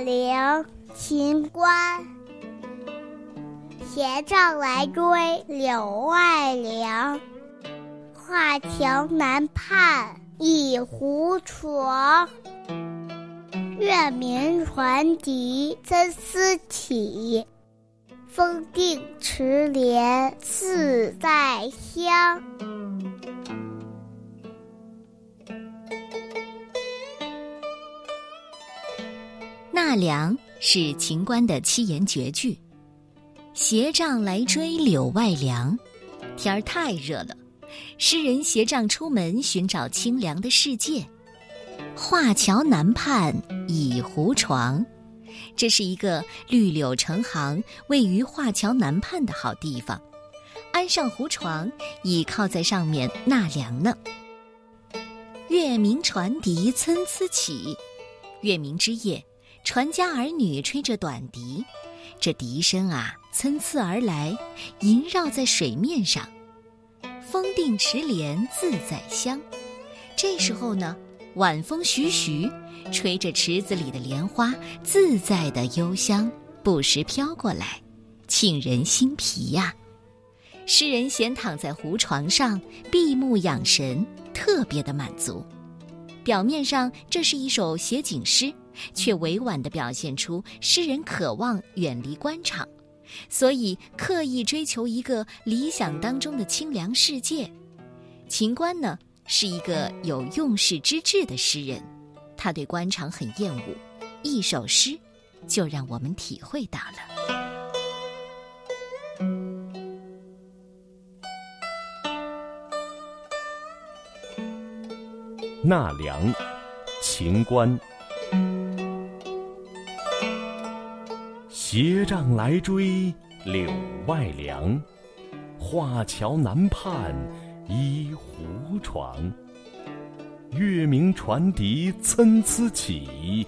陵秦观，斜杖来归柳外凉。画桥南畔一胡床，月明船笛参差起。风定池莲自在香。纳凉是秦观的七言绝句。斜杖来追柳外凉，天儿太热了，诗人携杖出门寻找清凉的世界。画桥南畔倚胡床，这是一个绿柳成行、位于画桥南畔的好地方。安上胡床，倚靠在上面纳凉呢。月明船笛参差起，月明之夜。船家儿女吹着短笛，这笛声啊参差而来，萦绕在水面上。风定池莲自在香。这时候呢，晚风徐徐，吹着池子里的莲花，自在的幽香不时飘过来，沁人心脾呀。诗人闲躺在湖床上，闭目养神，特别的满足。表面上这是一首写景诗。却委婉地表现出诗人渴望远离官场，所以刻意追求一个理想当中的清凉世界。秦观呢是一个有用世之志的诗人，他对官场很厌恶，一首诗就让我们体会到了。纳凉，秦观。斜杖来追柳外凉，画桥南畔依湖床。月明船笛参差起，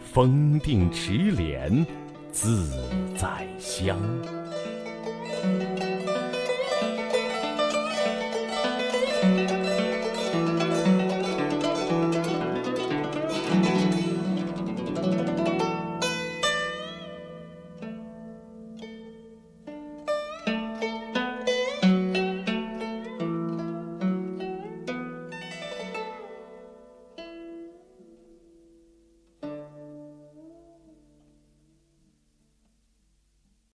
风定池莲自在香。